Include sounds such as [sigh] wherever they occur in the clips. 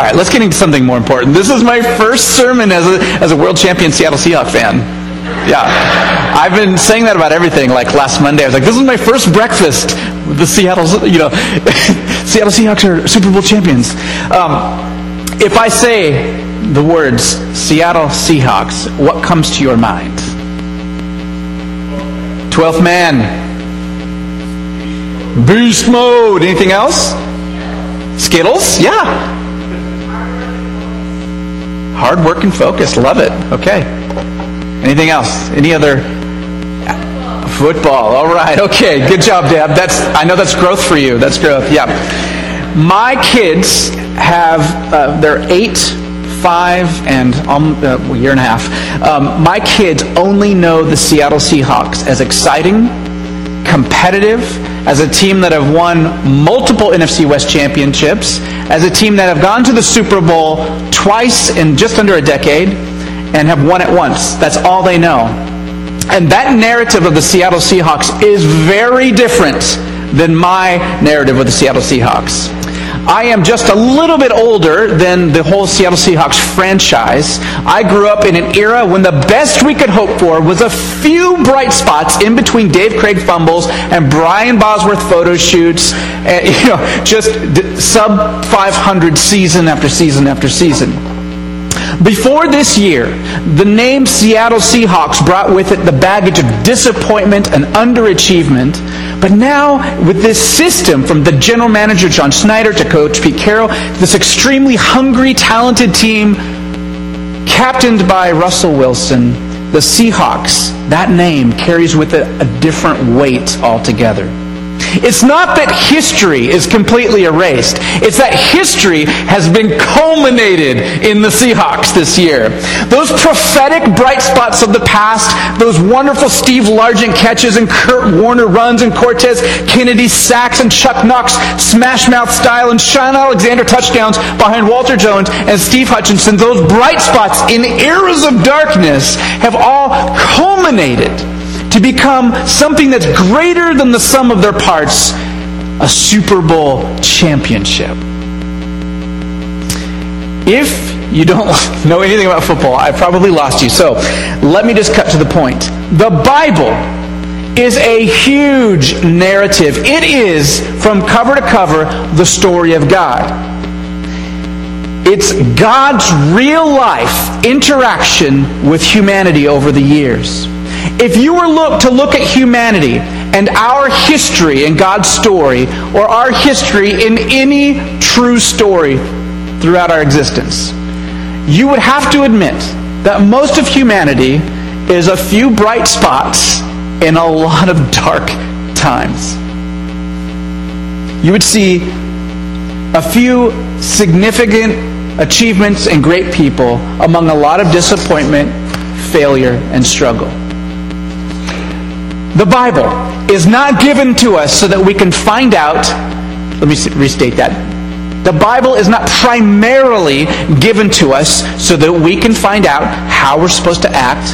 All right, let's get into something more important. This is my first sermon as a, as a world champion Seattle Seahawks fan. Yeah. I've been saying that about everything. Like last Monday, I was like, this is my first breakfast with the Seattle, you know, [laughs] Seattle Seahawks are Super Bowl champions. Um, if I say the words Seattle Seahawks, what comes to your mind? Twelfth man. Beast mode. Anything else? Skittles? Yeah. Hard work and focus. Love it. Okay. Anything else? Any other football? All right. Okay. Good job, Deb. That's I know that's growth for you. That's growth. Yeah. My kids have uh, they're eight, five, and um, uh, a year and a half. Um, my kids only know the Seattle Seahawks as exciting, competitive, as a team that have won multiple NFC West championships, as a team that have gone to the Super Bowl twice in just under a decade and have won it once. That's all they know. And that narrative of the Seattle Seahawks is very different than my narrative of the Seattle Seahawks. I am just a little bit older than the whole Seattle Seahawks franchise. I grew up in an era when the best we could hope for was a few bright spots in between Dave Krieg fumbles and Brian Bosworth photo shoots, eh, and, [laughs] you know, just sub 500 season after season after season. Before this year, the name Seattle Seahawks brought with it the baggage of disappointment and underachievement. But now, with this system from the general manager John Schneider to coach Pete Carroll, this extremely hungry, talented team, captained by Russell Wilson, the Seahawks, that name carries with it a different weight altogether. It's not that history is completely erased. It's that history has been culminated in the Seahawks this year. Those prophetic bright spots of the past, those wonderful Steve Largent catches and Curt Warner runs and Cortez Kennedy sacks and Chuck Knox smash mouth style and Shaun Alexander touchdowns behind Walter Jones and Steve Hutchinson, those bright spots in eras of darkness have all culminated to become something that's greater than the sum of their parts a Super Bowl championship. If you don't [laughs] know anything about football, I probably lost you. So let me just cut to the point. The Bible is a huge narrative. It is, from cover to cover, the story of God. It's God's real life interaction with humanity over the years. If you were look, to look at humanity and our history in God's story, or our history in any true story throughout our existence, you would have to admit that most of humanity is a few bright spots in a lot of dark times. You would see a few significant achievements and great people among a lot of disappointment, failure, and struggle. The Bible is not given to us so that we can find out. Let me restate that. The Bible is not primarily given to us so that we can find out how we're supposed to act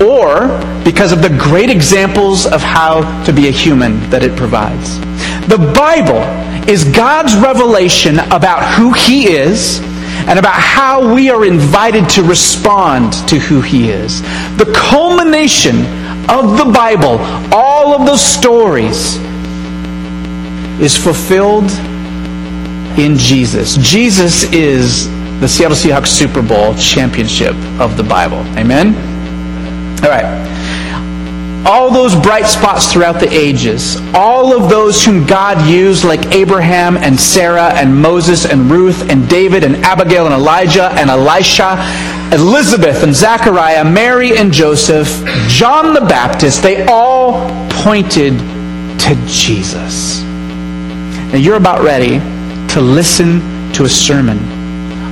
or because of the great examples of how to be a human that it provides. The Bible is God's revelation about who He is and about how we are invited to respond to who He is. The culmination of the Bible, all of those stories, is fulfilled in Jesus. Jesus is the Seattle Seahawks Super Bowl championship of the Bible. Amen? All right. All those bright spots throughout the ages, all of those whom God used, like Abraham and Sarah and Moses and Ruth and David and Abigail and Elijah and Elisha, Elizabeth and Zachariah, Mary and Joseph, John the Baptist, they all pointed to Jesus. Now you're about ready to listen to a sermon,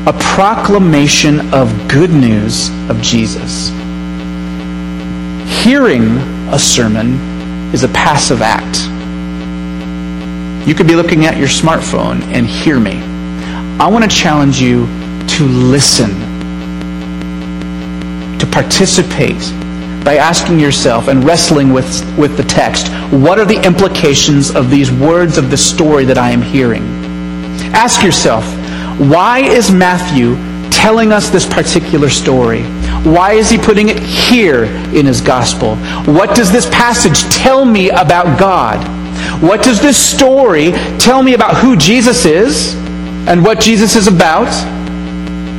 a proclamation of good news of Jesus. Hearing a sermon is a passive act. You could be looking at your smartphone and hear me. I want to challenge you to listen participate by asking yourself and wrestling with, with the text what are the implications of these words of the story that I am hearing? Ask yourself, Why is Matthew telling us this particular story? Why is he putting it here in his gospel? What does this passage tell me about God? What does this story tell me about who Jesus is and what Jesus is about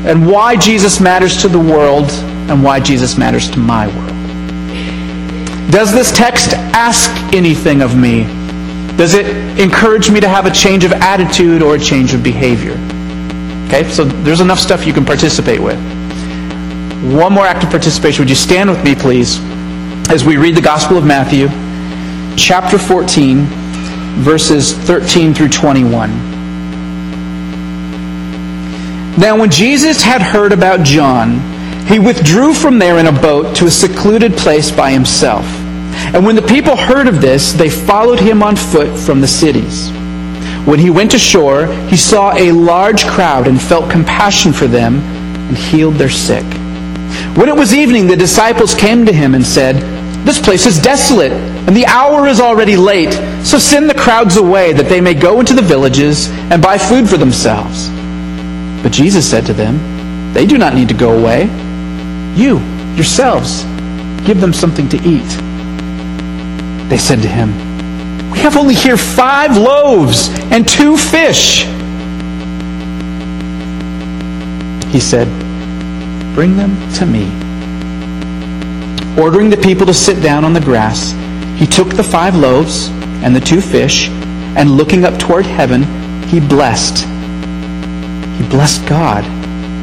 and why Jesus matters to the world and why Jesus matters to my world? Does this text ask anything of me? Does it encourage me to have a change of attitude or a change of behavior? Okay, so there's enough stuff you can participate with one more act of participation. Would you stand with me, please, as we read the Gospel of Matthew, chapter 14, verses 13 through 21. Now, when Jesus had heard about John, he withdrew from there in a boat to a secluded place by himself. And when the people heard of this, they followed him on foot from the cities. When he went ashore, he saw a large crowd and felt compassion for them and healed their sick. When it was evening, the disciples came to him and said, This place is desolate, and the hour is already late. So send the crowds away, that they may go into the villages and buy food for themselves. But Jesus said to them, They do not need to go away. You, yourselves, give them something to eat. They said to him, We have only here five loaves and two fish. He said, Bring them to me. Ordering the people to sit down on the grass, he took the five loaves and the two fish, and looking up toward heaven, he blessed. He blessed God,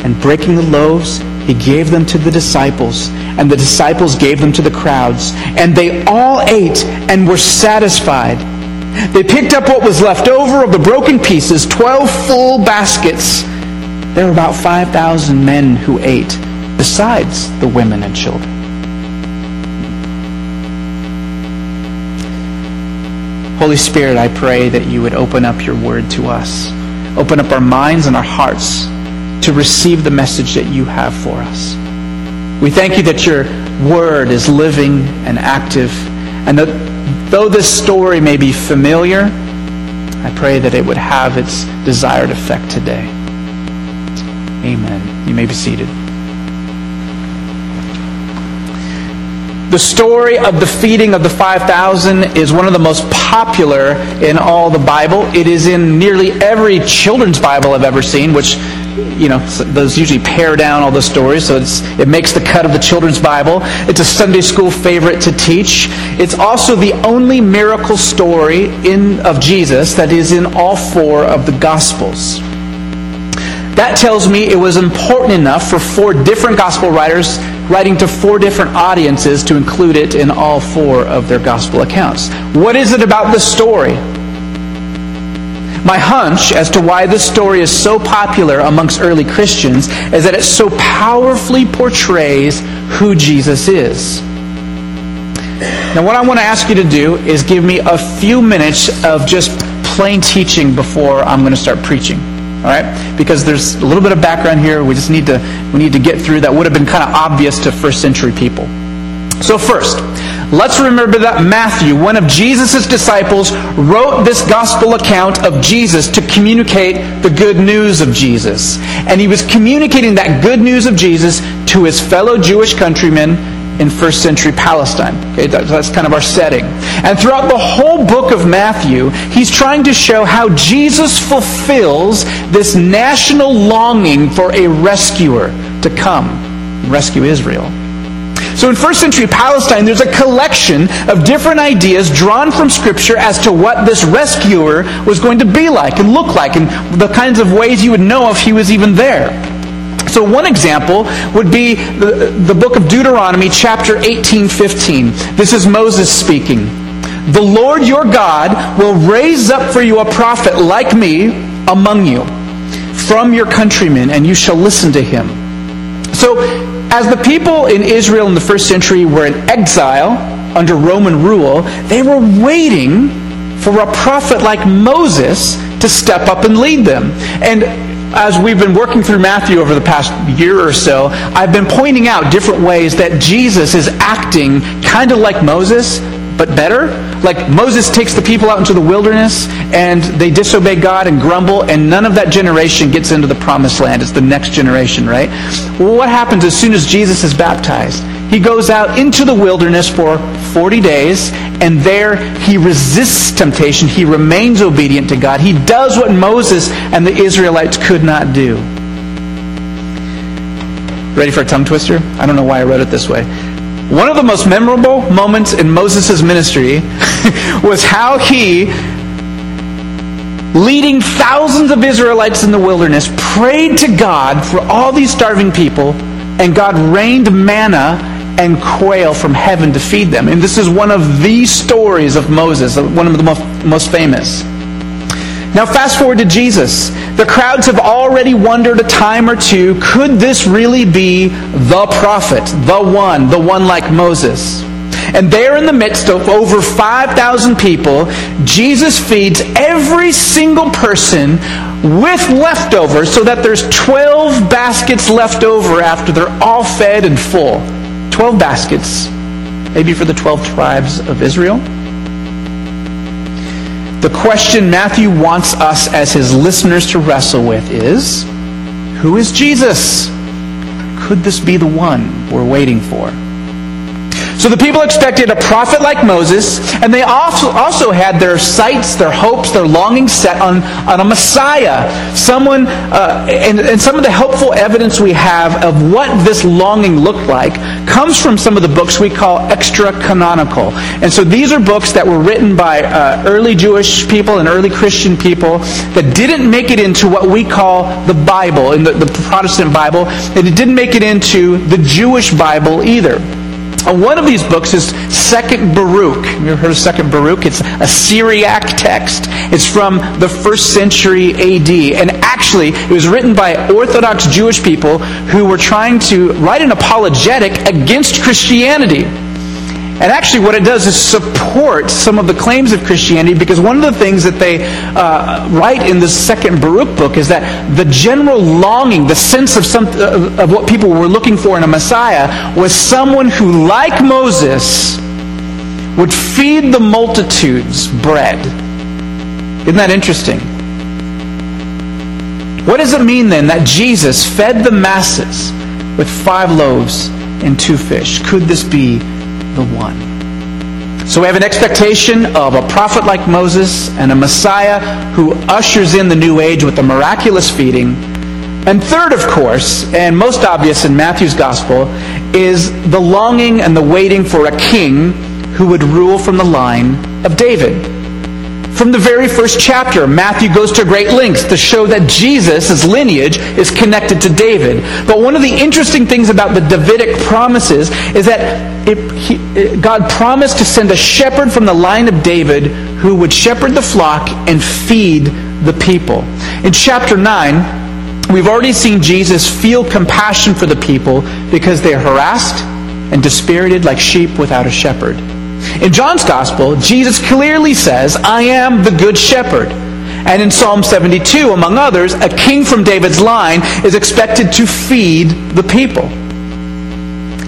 and breaking the loaves, he gave them to the disciples, and the disciples gave them to the crowds, and they all ate and were satisfied. They picked up what was left over of the broken pieces, twelve full baskets. There were about 5,000 men who ate, besides the women and children. Holy Spirit, I pray that you would open up your word to us. Open up our minds and our hearts to receive the message that you have for us. We thank you that your word is living and active, and that though this story may be familiar, I pray that it would have its desired effect today. Amen. You may be seated. The story of the feeding of the 5,000 is one of the most popular in all the Bible. It is in nearly every children's Bible I've ever seen, which, you know, those usually pare down all the stories, so it makes the cut of the children's Bible. It's a Sunday school favorite to teach. It's also the only miracle story in, of Jesus that is in all four of the Gospels. That tells me it was important enough for four different gospel writers writing to four different audiences to include it in all four of their gospel accounts. What is it about the story? My hunch as to why this story is so popular amongst early Christians is that it so powerfully portrays who Jesus is. Now, what I want to ask you to do is give me a few minutes of just plain teaching before I'm going to start preaching all right? Because there's a little bit of background here. We just need to we need to get through that would have been kind of obvious to first century people. So first, let's remember that Matthew, one of Jesus' disciples, wrote this gospel account of Jesus to communicate the good news of Jesus. And he was communicating that good news of Jesus to his fellow Jewish countrymen in first century Palestine. Okay, that's kind of our setting. And throughout the whole book of Matthew, he's trying to show how Jesus fulfills this national longing for a rescuer to come rescue Israel. So in first century Palestine, there's a collection of different ideas drawn from Scripture as to what this rescuer was going to be like and look like and the kinds of ways you would know if he was even there. So one example would be the, the book of Deuteronomy, chapter 18, 15. This is Moses speaking. The Lord your God will raise up for you a prophet like me among you, from your countrymen, and you shall listen to him. So, as the people in Israel in the first century were in exile under Roman rule, they were waiting for a prophet like Moses to step up and lead them. And as we've been working through Matthew over the past year or so, I've been pointing out different ways that Jesus is acting kind of like Moses, but better? Like Moses takes the people out into the wilderness and they disobey God and grumble, and none of that generation gets into the promised land. It's the next generation, right? Well, what happens as soon as Jesus is baptized? He goes out into the wilderness for 40 days, and there he resists temptation. He remains obedient to God. He does what Moses and the Israelites could not do. Ready for a tongue twister? I don't know why I wrote it this way. One of the most memorable moments in Moses' ministry [laughs] was how he, leading thousands of Israelites in the wilderness, prayed to God for all these starving people, and God rained manna and quail from heaven to feed them. And this is one of the stories of Moses, one of the most, most famous. Now, fast forward to Jesus. The crowds have already wondered a time or two could this really be the prophet, the one, the one like Moses? And there in the midst of over 5,000 people, Jesus feeds every single person with leftovers so that there's 12 baskets left over after they're all fed and full. 12 baskets, maybe for the 12 tribes of Israel. The question Matthew wants us as his listeners to wrestle with is Who is Jesus? Could this be the one we're waiting for? So the people expected a prophet like Moses, and they also, also had their sights, their hopes, their longings set on, on a Messiah. Someone, uh, and, and some of the helpful evidence we have of what this longing looked like comes from some of the books we call extra canonical. And so these are books that were written by uh, early Jewish people and early Christian people that didn't make it into what we call the Bible, in the, the Protestant Bible, and it didn't make it into the Jewish Bible either. Uh, one of these books is Second Baruch. You ever heard of Second Baruch? It's a Syriac text. It's from the first century AD. And actually, it was written by Orthodox Jewish people who were trying to write an apologetic against Christianity. And actually, what it does is support some of the claims of Christianity because one of the things that they uh, write in the second Baruch book is that the general longing, the sense of, some, uh, of what people were looking for in a Messiah, was someone who, like Moses, would feed the multitudes bread. Isn't that interesting? What does it mean then that Jesus fed the masses with five loaves and two fish? Could this be the one. So we have an expectation of a prophet like Moses and a Messiah who ushers in the new age with a miraculous feeding. And third, of course, and most obvious in Matthew's gospel, is the longing and the waiting for a king who would rule from the line of David. From the very first chapter, Matthew goes to great lengths to show that Jesus' lineage is connected to David. But one of the interesting things about the Davidic promises is that it, he, it, God promised to send a shepherd from the line of David who would shepherd the flock and feed the people. In chapter 9, we've already seen Jesus feel compassion for the people because they are harassed and dispirited like sheep without a shepherd. In John's Gospel, Jesus clearly says, I am the good shepherd. And in Psalm 72, among others, a king from David's line is expected to feed the people.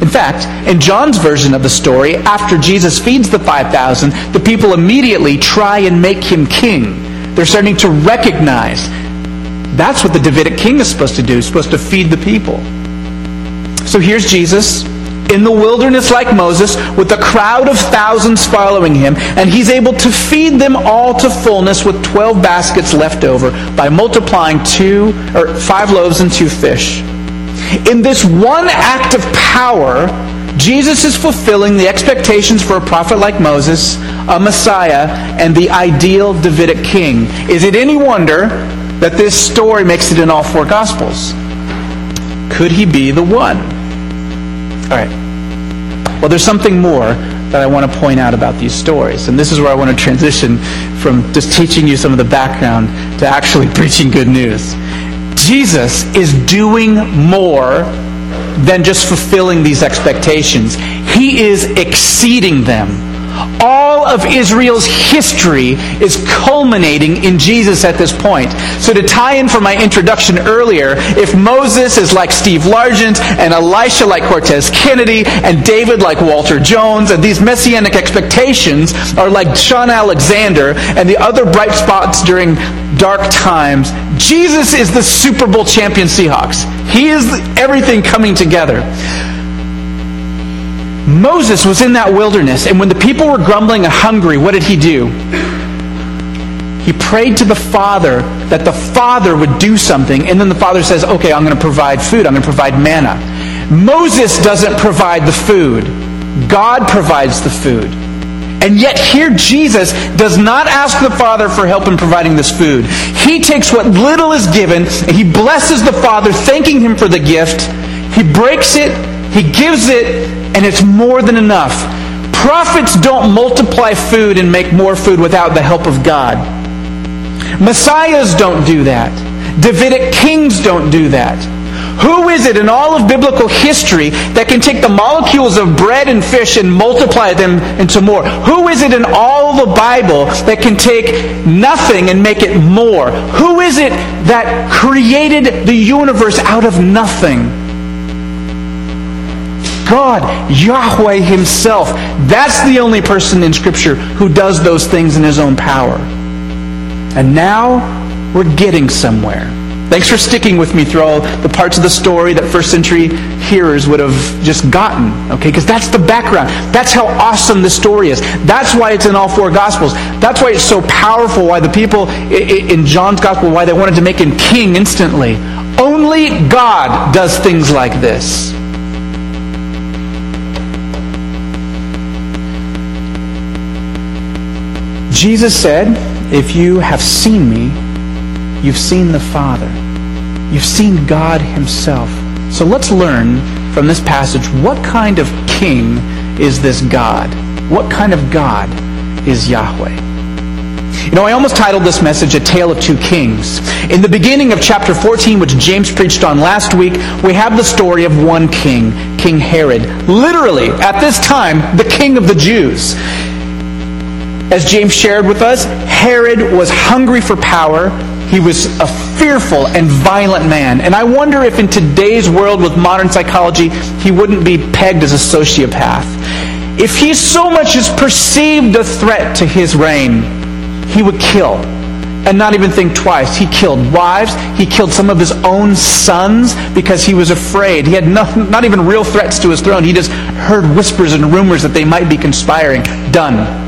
In fact, in John's version of the story, after Jesus feeds the 5,000, the people immediately try and make him king. They're starting to recognize that's what the Davidic king is supposed to do, He's supposed to feed the people. So here's Jesus in the wilderness like Moses with a crowd of thousands following him, and he's able to feed them all to fullness with 12 baskets left over by multiplying two or five loaves and two fish. In this one act of power, Jesus is fulfilling the expectations for a prophet like Moses, a Messiah, and the ideal Davidic king. Is it any wonder that this story makes it in all four Gospels? Could he be the one? All right. Well, there's something more that I want to point out about these stories. And this is where I want to transition from just teaching you some of the background to actually [laughs] preaching good news. Jesus is doing more than just fulfilling these expectations, He is exceeding them All of Israel's history is culminating in Jesus at this point. So to tie in from my introduction earlier, if Moses is like Steve Largent and Elisha like Cortez Kennedy and David like Walter Jones and these messianic expectations are like Shaun Alexander and the other bright spots during dark times, Jesus is the Super Bowl champion Seahawks. He is everything coming together. Moses was in that wilderness, and when the people were grumbling and hungry, what did he do? He prayed to the Father that the Father would do something, and then the Father says, Okay, I'm going to provide food, I'm going to provide manna. Moses doesn't provide the food, God provides the food. And yet, here Jesus does not ask the Father for help in providing this food. He takes what little is given, and he blesses the Father, thanking him for the gift. He breaks it, he gives it, and it's more than enough. Prophets don't multiply food and make more food without the help of God. Messiahs don't do that. Davidic kings don't do that. Who is it in all of biblical history that can take the molecules of bread and fish and multiply them into more? Who is it in all the Bible that can take nothing and make it more? Who is it that created the universe out of nothing? God, Yahweh Himself. That's the only person in Scripture who does those things in His own power. And now we're getting somewhere. Thanks for sticking with me through all the parts of the story that first century hearers would have just gotten. Okay, because that's the background. That's how awesome the story is. That's why it's in all four Gospels. That's why it's so powerful. Why the people in John's Gospel, why they wanted to make him king instantly. Only God does things like this. Jesus said, If you have seen me, you've seen the Father. You've seen God Himself. So let's learn from this passage what kind of king is this God? What kind of God is Yahweh? You know, I almost titled this message A Tale of Two Kings. In the beginning of chapter 14, which James preached on last week, we have the story of one king, King Herod. Literally, at this time, the king of the Jews. As James shared with us, Herod was hungry for power. He was a fearful and violent man. And I wonder if in today's world with modern psychology, he wouldn't be pegged as a sociopath. If he so much as perceived a threat to his reign, he would kill and not even think twice. He killed wives. He killed some of his own sons because he was afraid. He had no, not even real threats to his throne. He just heard whispers and rumors that they might be conspiring. Done.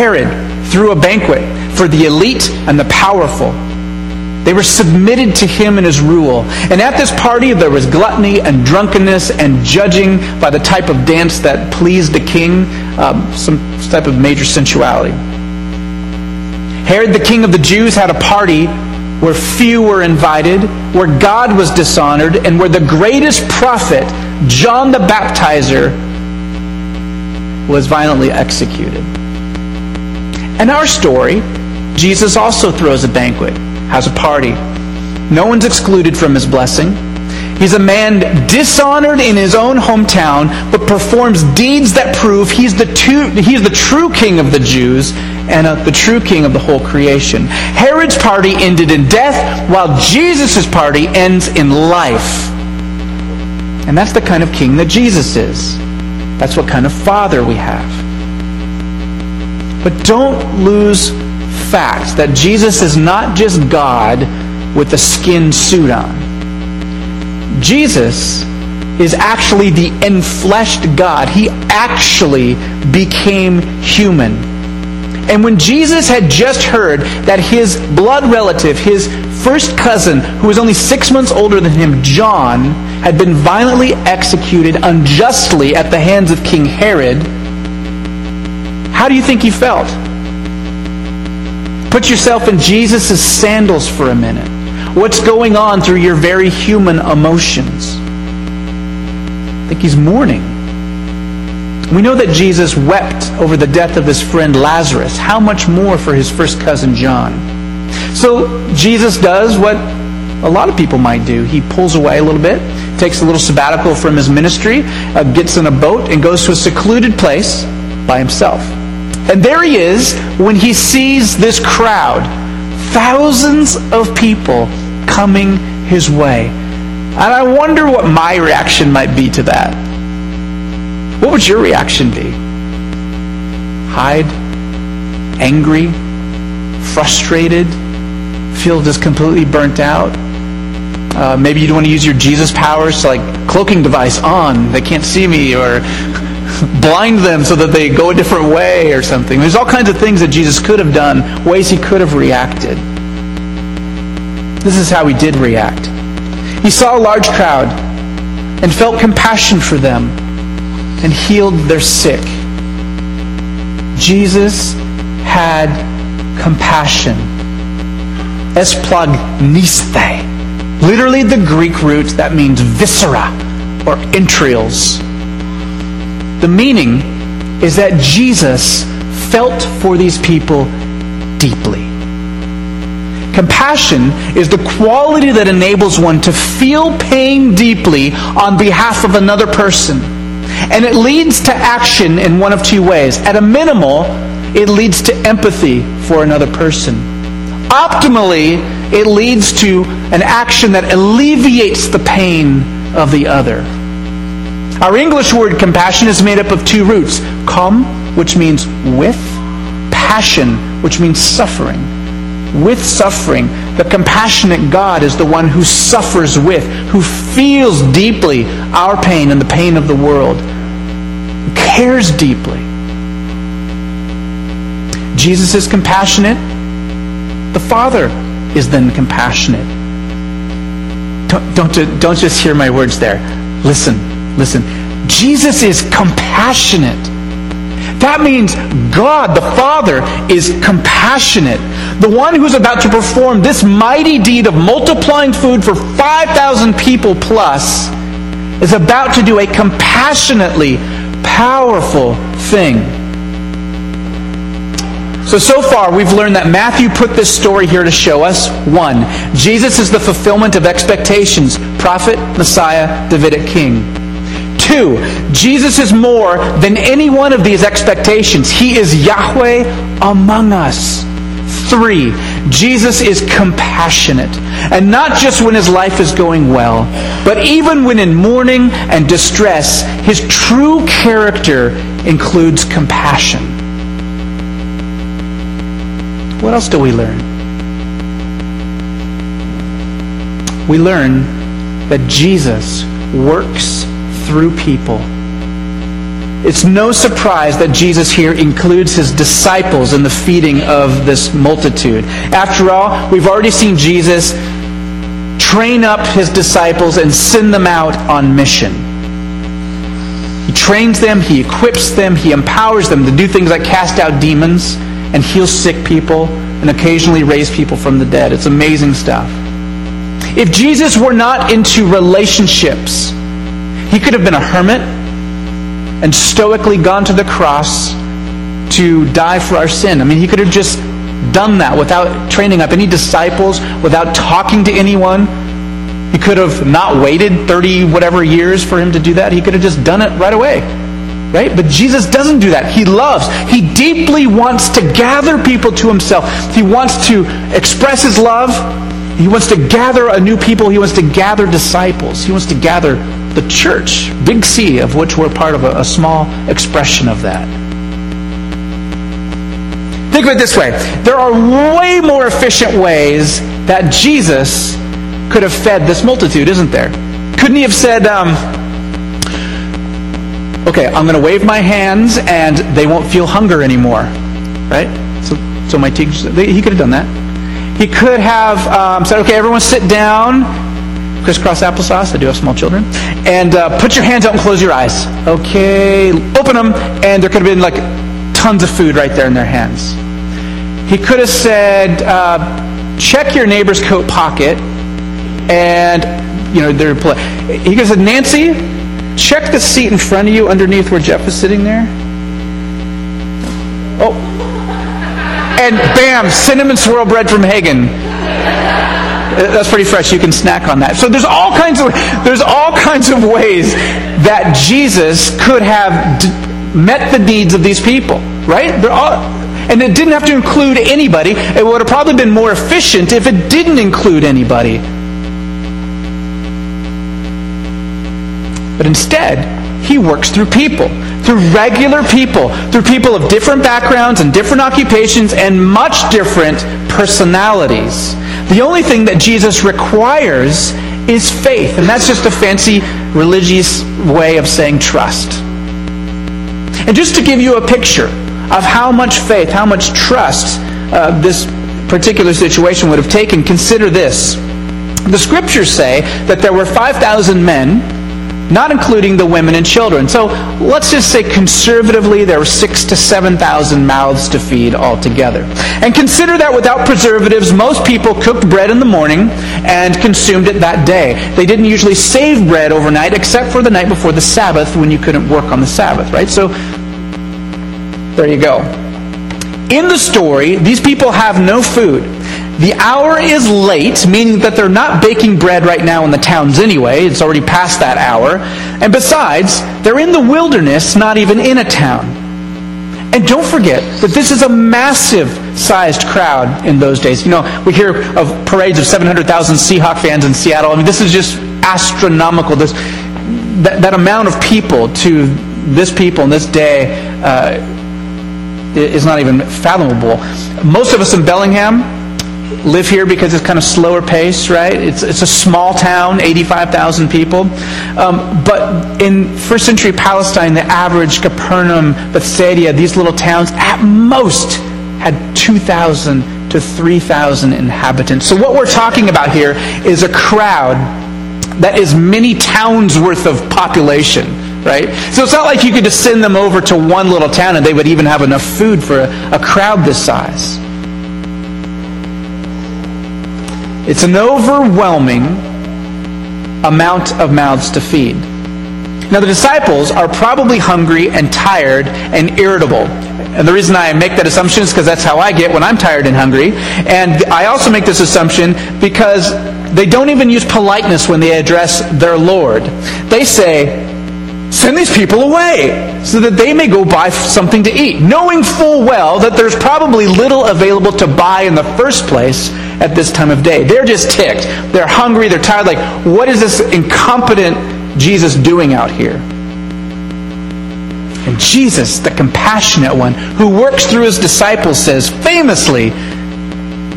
Herod threw a banquet for the elite and the powerful. They were submitted to him and his rule. And at this party, there was gluttony and drunkenness and judging by the type of dance that pleased the king, um, some type of major sensuality. Herod, the king of the Jews, had a party where few were invited, where God was dishonored, and where the greatest prophet, John the Baptizer, was violently executed. In our story, Jesus also throws a banquet, has a party. No one's excluded from his blessing. He's a man dishonored in his own hometown, but performs deeds that prove he's the, two, he's the true king of the Jews and uh, the true king of the whole creation. Herod's party ended in death, while Jesus' party ends in life. And that's the kind of king that Jesus is. That's what kind of father we have. But don't lose fact that Jesus is not just God with a skin suit on. Jesus is actually the enfleshed God. He actually became human. And when Jesus had just heard that his blood relative, his first cousin, who was only six months older than him, John, had been violently executed unjustly at the hands of King Herod, how do you think he felt? Put yourself in Jesus' sandals for a minute. What's going on through your very human emotions? I think he's mourning. We know that Jesus wept over the death of his friend Lazarus. How much more for his first cousin John? So Jesus does what a lot of people might do. He pulls away a little bit, takes a little sabbatical from his ministry, uh, gets in a boat, and goes to a secluded place by himself. And there he is when he sees this crowd, thousands of people coming his way. And I wonder what my reaction might be to that. What would your reaction be? Hide? Angry? Frustrated? Feel just completely burnt out? Uh, maybe you'd want to use your Jesus powers to like cloaking device on. They can't see me or blind them so that they go a different way or something. There's all kinds of things that Jesus could have done, ways he could have reacted. This is how he did react. He saw a large crowd and felt compassion for them and healed their sick. Jesus had compassion. Esplanchnisthe. Literally the Greek root that means viscera or entrails. The meaning is that Jesus felt for these people deeply. Compassion is the quality that enables one to feel pain deeply on behalf of another person. And it leads to action in one of two ways. At a minimal, it leads to empathy for another person. Optimally, it leads to an action that alleviates the pain of the other. Our English word compassion is made up of two roots come, which means with, passion, which means suffering. With suffering, the compassionate God is the one who suffers with, who feels deeply our pain and the pain of the world, cares deeply. Jesus is compassionate. The Father is then compassionate. Don't, don't, don't just hear my words there. Listen, listen. Jesus is compassionate. That means God, the Father, is compassionate. The one who's about to perform this mighty deed of multiplying food for 5,000 people plus is about to do a compassionately powerful thing. So, so far, we've learned that Matthew put this story here to show us one, Jesus is the fulfillment of expectations prophet, Messiah, Davidic king. Two, Jesus is more than any one of these expectations. He is Yahweh among us. Three, Jesus is compassionate. And not just when his life is going well, but even when in mourning and distress, his true character includes compassion. What else do we learn? We learn that Jesus works through people. It's no surprise that Jesus here includes his disciples in the feeding of this multitude. After all, we've already seen Jesus train up his disciples and send them out on mission. He trains them, he equips them, he empowers them to do things like cast out demons and heal sick people and occasionally raise people from the dead. It's amazing stuff. If Jesus were not into relationships, he could have been a hermit and stoically gone to the cross to die for our sin. I mean, he could have just done that without training up any disciples, without talking to anyone. He could have not waited 30 whatever years for him to do that. He could have just done it right away. Right? But Jesus doesn't do that. He loves. He deeply wants to gather people to himself. He wants to express his love. He wants to gather a new people. He wants to gather disciples. He wants to gather the church, big C, of which we're part of a, a small expression of that. Think of it this way there are way more efficient ways that Jesus could have fed this multitude, isn't there? Couldn't he have said, um, okay, I'm going to wave my hands and they won't feel hunger anymore. Right? So, so my teachers, he could have done that. He could have um, said, okay, everyone sit down. Crisscross applesauce. I do have small children. And uh, put your hands out and close your eyes. Okay, open them. And there could have been like tons of food right there in their hands. He could have said, uh, check your neighbor's coat pocket. And, you know, they're, he could have said, Nancy, Check the seat in front of you underneath where Jeff is sitting there. Oh. And bam, cinnamon swirl bread from Haggen. Uh, That's pretty fresh. You can snack on that. So there's all kinds of there's all kinds of ways that Jesus could have d- met the needs of these people, right? They're all, and it didn't have to include anybody. It would have probably been more efficient if it didn't include anybody. But instead, he works through people, through regular people, through people of different backgrounds and different occupations and much different personalities. The only thing that Jesus requires is faith, and that's just a fancy religious way of saying trust. And just to give you a picture of how much faith, how much trust uh, this particular situation would have taken, consider this. The scriptures say that there were 5,000 men not including the women and children. So let's just say conservatively there were six to 7,000 mouths to feed altogether. And consider that without preservatives, most people cooked bread in the morning and consumed it that day. They didn't usually save bread overnight except for the night before the Sabbath when you couldn't work on the Sabbath, right? So there you go. In the story, these people have no food. The hour is late, meaning that they're not baking bread right now in the towns anyway. It's already past that hour. And besides, they're in the wilderness, not even in a town. And don't forget that this is a massive sized crowd in those days. You know, we hear of parades of 700,000 Seahawk fans in Seattle. I mean, this is just astronomical. This, that, that amount of people to this people in this day uh, is not even fathomable. Most of us in Bellingham, live here because it's kind of slower pace, right? It's, it's a small town, 85,000 people. Um, but in first century Palestine, the average Capernaum, Bethsaida, these little towns, at most had 2,000 to 3,000 inhabitants. So what we're talking about here is a crowd that is many towns worth of population right? So it's not like you could just send them over to one little town and they would even have enough food for a, a crowd this size. It's an overwhelming amount of mouths to feed. Now, the disciples are probably hungry and tired and irritable. And the reason I make that assumption is because that's how I get when I'm tired and hungry. And I also make this assumption because they don't even use politeness when they address their Lord. They say, Send these people away so that they may go buy something to eat, knowing full well that there's probably little available to buy in the first place at this time of day. They're just ticked. They're hungry. They're tired. Like, what is this incompetent Jesus doing out here? And Jesus, the compassionate one, who works through his disciples, says famously,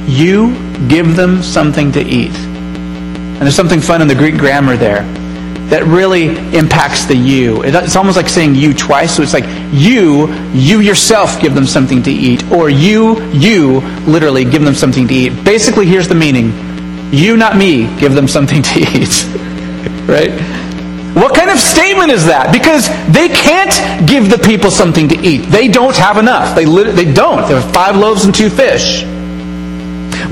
You give them something to eat. And there's something fun in the Greek grammar there that really impacts the you. It's almost like saying you twice. So it's like you, you yourself give them something to eat. Or you, you literally give them something to eat. Basically, here's the meaning you, not me, give them something to eat. [laughs] right? What kind of statement is that? Because they can't give the people something to eat. They don't have enough. They, they don't. They have five loaves and two fish.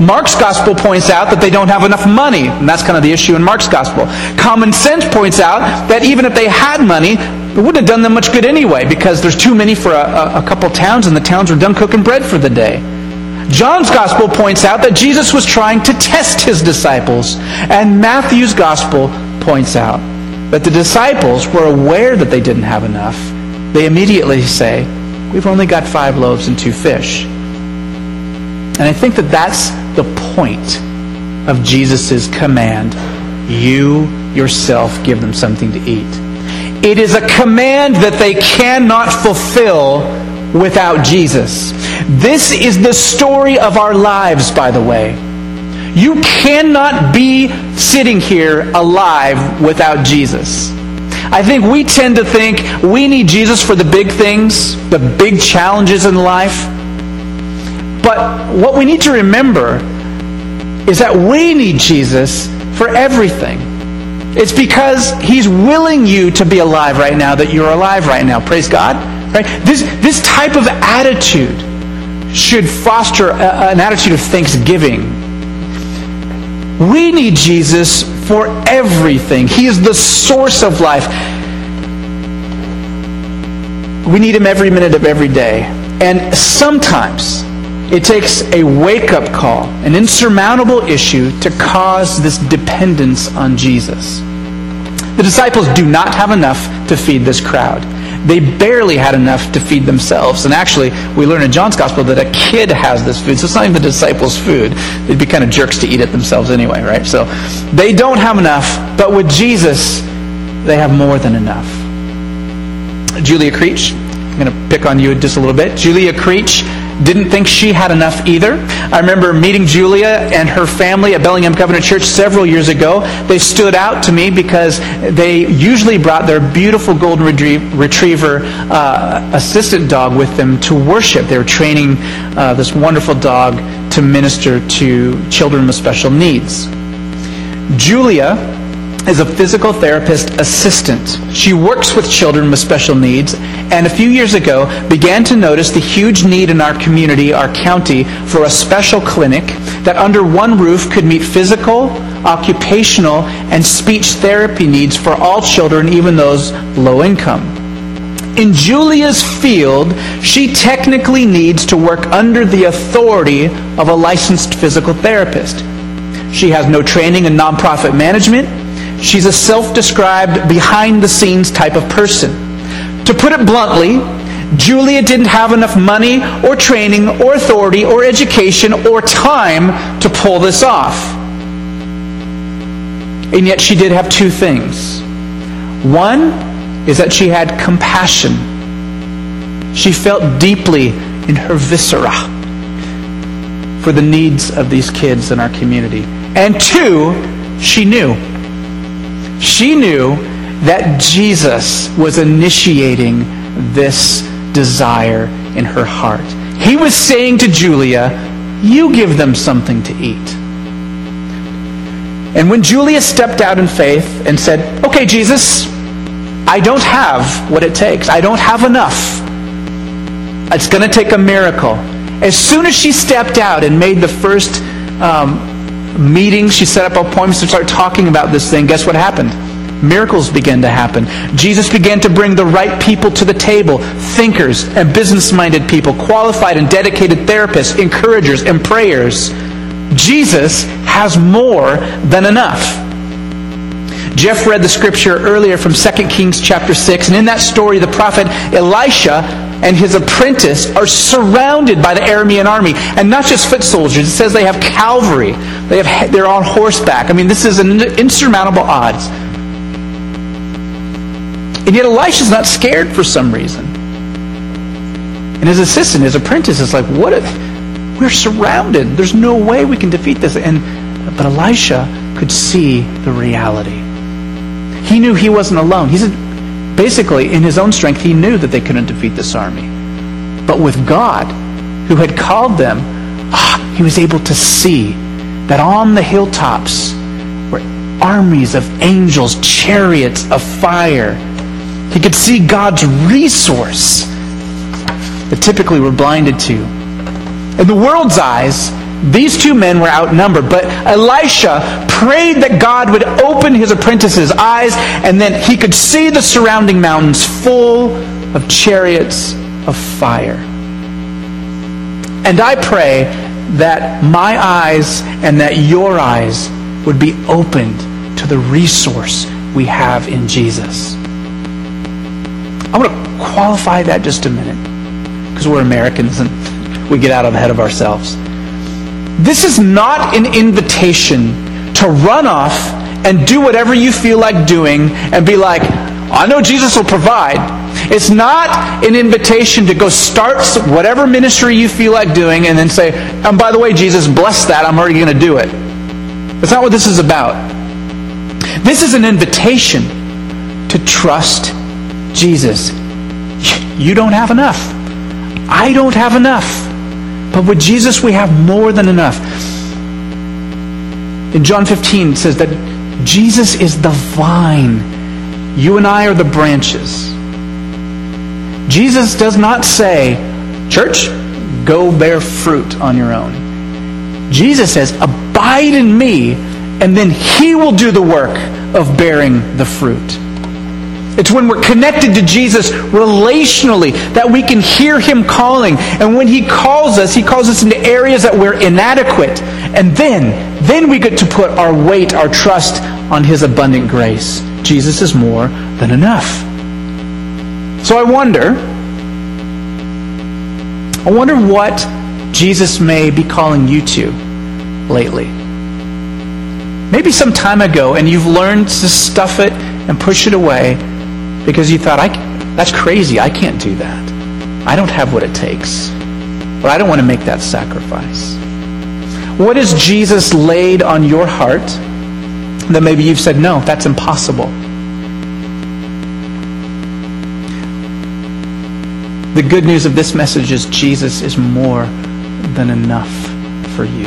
Mark's gospel points out that they don't have enough money, and that's kind of the issue in Mark's gospel. Common sense points out that even if they had money, it wouldn't have done them much good anyway because there's too many for a, a, a couple towns, and the towns were done cooking bread for the day. John's gospel points out that Jesus was trying to test his disciples, and Matthew's gospel points out that the disciples were aware that they didn't have enough. They immediately say, We've only got five loaves and two fish. And I think that that's the point of Jesus' command. You yourself give them something to eat. It is a command that they cannot fulfill without Jesus. This is the story of our lives, by the way. You cannot be sitting here alive without Jesus. I think we tend to think we need Jesus for the big things, the big challenges in life. But what we need to remember is that we need Jesus for everything. It's because he's willing you to be alive right now that you're alive right now. Praise God. Right? This, this type of attitude should foster a, an attitude of thanksgiving. We need Jesus for everything. He is the source of life. We need him every minute of every day. And sometimes It takes a wake up call, an insurmountable issue to cause this dependence on Jesus. The disciples do not have enough to feed this crowd. They barely had enough to feed themselves. And actually, we learn in John's gospel that a kid has this food, so it's not even the disciples' food. They'd be kind of jerks to eat it themselves anyway, right? So they don't have enough, but with Jesus, they have more than enough. Julia Creech, I'm going to pick on you just a little bit. Julia Creech didn't think she had enough either. I remember meeting Julia and her family at Bellingham Covenant Church several years ago. They stood out to me because they usually brought their beautiful golden retriever uh, assistant dog with them to worship. They were training uh, this wonderful dog to minister to children with special needs. Julia is a physical therapist assistant. She works with children with special needs and a few years ago began to notice the huge need in our community, our county, for a special clinic that under one roof could meet physical, occupational, and speech therapy needs for all children, even those low income. In Julia's field, she technically needs to work under the authority of a licensed physical therapist. She has no training in nonprofit management She's a self described, behind the scenes type of person. To put it bluntly, Julia didn't have enough money or training or authority or education or time to pull this off. And yet she did have two things. One is that she had compassion. She felt deeply in her viscera for the needs of these kids in our community. And two, she knew she knew that Jesus was initiating this desire in her heart. He was saying to Julia, You give them something to eat. And when Julia stepped out in faith and said, Okay, Jesus, I don't have what it takes, I don't have enough. It's going to take a miracle. As soon as she stepped out and made the first um, meetings, she set up appointments to start talking about this thing. Guess what happened? Miracles began to happen. Jesus began to bring the right people to the table thinkers and business minded people, qualified and dedicated therapists, encouragers, and prayers. Jesus has more than enough. Jeff read the scripture earlier from 2 Kings chapter 6, and in that story, the prophet Elisha and his apprentice are surrounded by the Aramean army. And not just foot soldiers. It says they have cavalry. They have, they're on horseback. I mean, this is an insurmountable odds. And yet Elisha's not scared for some reason. And his assistant, his apprentice, is like, "What? If, we're surrounded. There's no way we can defeat this." And but Elisha could see the reality. He knew he wasn't alone. He said, basically, in his own strength, he knew that they couldn't defeat this army. But with God, who had called them, ah, he was able to see that on the hilltops were armies of angels, chariots of fire. He could see God's resource that typically we're blinded to. In the world's eyes, these two men were outnumbered, but Elisha prayed that God would open his apprentice's eyes and then he could see the surrounding mountains full of chariots of fire. And I pray that my eyes and that your eyes would be opened to the resource we have in Jesus. I want to qualify that just a minute because we're Americans and we get out ahead of ourselves. This is not an invitation to run off and do whatever you feel like doing and be like, I know Jesus will provide. It's not an invitation to go start whatever ministry you feel like doing and then say, and by the way, Jesus, bless that. I'm already going to do it. That's not what this is about. This is an invitation to trust Jesus. You don't have enough. I don't have enough. But with Jesus, we have more than enough. In John 15, it says that Jesus is the vine. You and I are the branches. Jesus does not say, Church, go bear fruit on your own. Jesus says, Abide in me, and then He will do the work of bearing the fruit. It's when we're connected to Jesus relationally that we can hear him calling. And when he calls us, he calls us into areas that we're inadequate. And then, then we get to put our weight, our trust on his abundant grace. Jesus is more than enough. So I wonder, I wonder what Jesus may be calling you to lately. Maybe some time ago and you've learned to stuff it and push it away because you thought, I, that's crazy. I can't do that. I don't have what it takes. But I don't want to make that sacrifice. What has Jesus laid on your heart that maybe you've said, no, that's impossible? The good news of this message is Jesus is more than enough for you.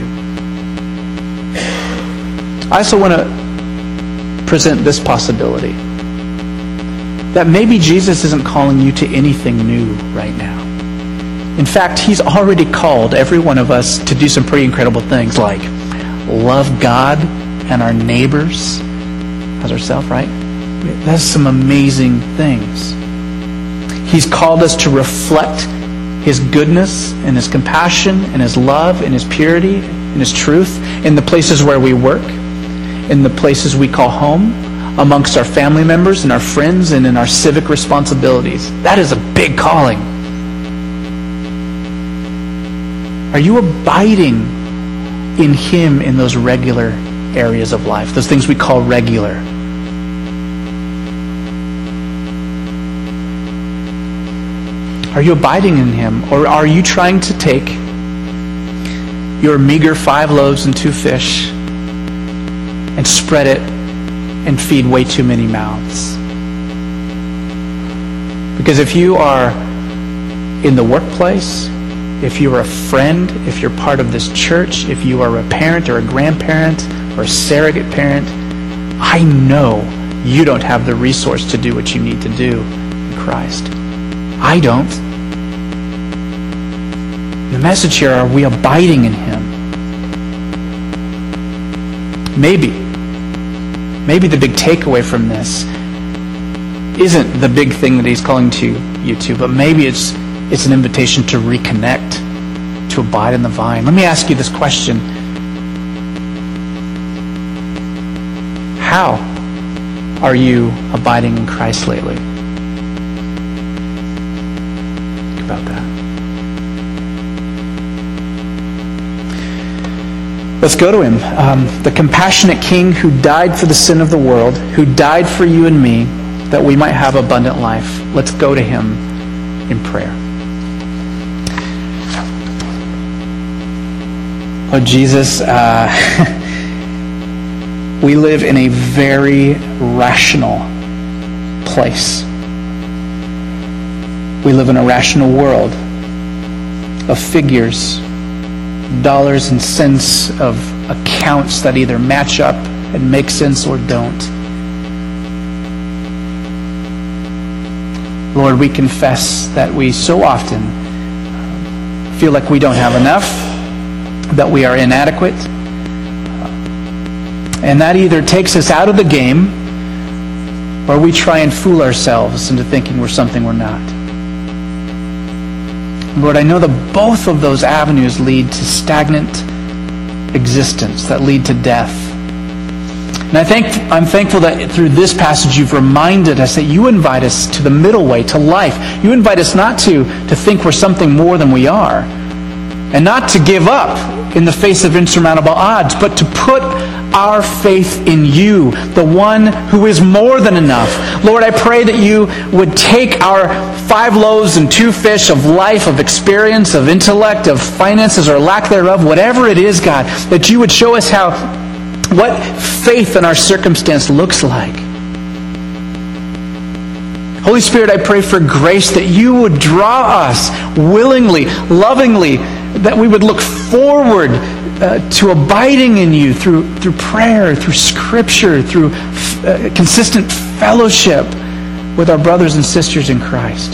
I also want to present this possibility that maybe Jesus isn't calling you to anything new right now. In fact, he's already called every one of us to do some pretty incredible things like love God and our neighbors as ourselves, right? That's some amazing things. He's called us to reflect his goodness and his compassion and his love and his purity and his truth in the places where we work, in the places we call home, amongst our family members and our friends and in our civic responsibilities. That is a big calling. Are you abiding in Him in those regular areas of life, those things we call regular? Are you abiding in Him? Or are you trying to take your meager five loaves and two fish and spread it and feed way too many mouths. Because if you are in the workplace, if you are a friend, if you're part of this church, if you are a parent or a grandparent or a surrogate parent, I know you don't have the resource to do what you need to do in Christ. I don't. The message here are we abiding in Him? Maybe maybe the big takeaway from this isn't the big thing that he's calling to you to, but maybe it's it's an invitation to reconnect, to abide in the vine. Let me ask you this question. How are you abiding in Christ lately? Think about that. Let's go to him. Um, the compassionate King who died for the sin of the world, who died for you and me, that we might have abundant life. Let's go to him in prayer. Oh, Jesus, uh, [laughs] we live in a very rational place. We live in a rational world of figures dollars and cents of accounts that either match up and make sense or don't. Lord, we confess that we so often feel like we don't have enough, that we are inadequate, and that either takes us out of the game or we try and fool ourselves into thinking we're something we're not. Lord, I know that both of those avenues lead to stagnant existence, that lead to death. And I think I'm thankful that through this passage you've reminded us that you invite us to the middle way, to life. You invite us not to, to think we're something more than we are, and not to give up in the face of insurmountable odds, but to put our faith in you, the one who is more than enough. Lord, I pray that you would take our five loaves and two fish of life, of experience, of intellect, of finances or lack thereof, whatever it is, God, that you would show us how what faith in our circumstance looks like. Holy Spirit, I pray for grace that you would draw us willingly, lovingly, that we would look forward uh, to abiding in you through, through prayer, through scripture, through f- uh, consistent fellowship with our brothers and sisters in Christ.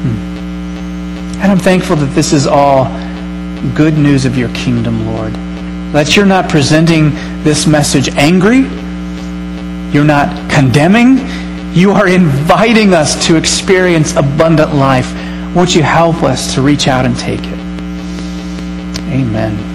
Hmm. And I'm thankful that this is all good news of your kingdom, Lord. That you're not presenting this message angry. You're not condemning. You are [laughs] inviting us to experience abundant life. Won't you help us to reach out and take it? Amen.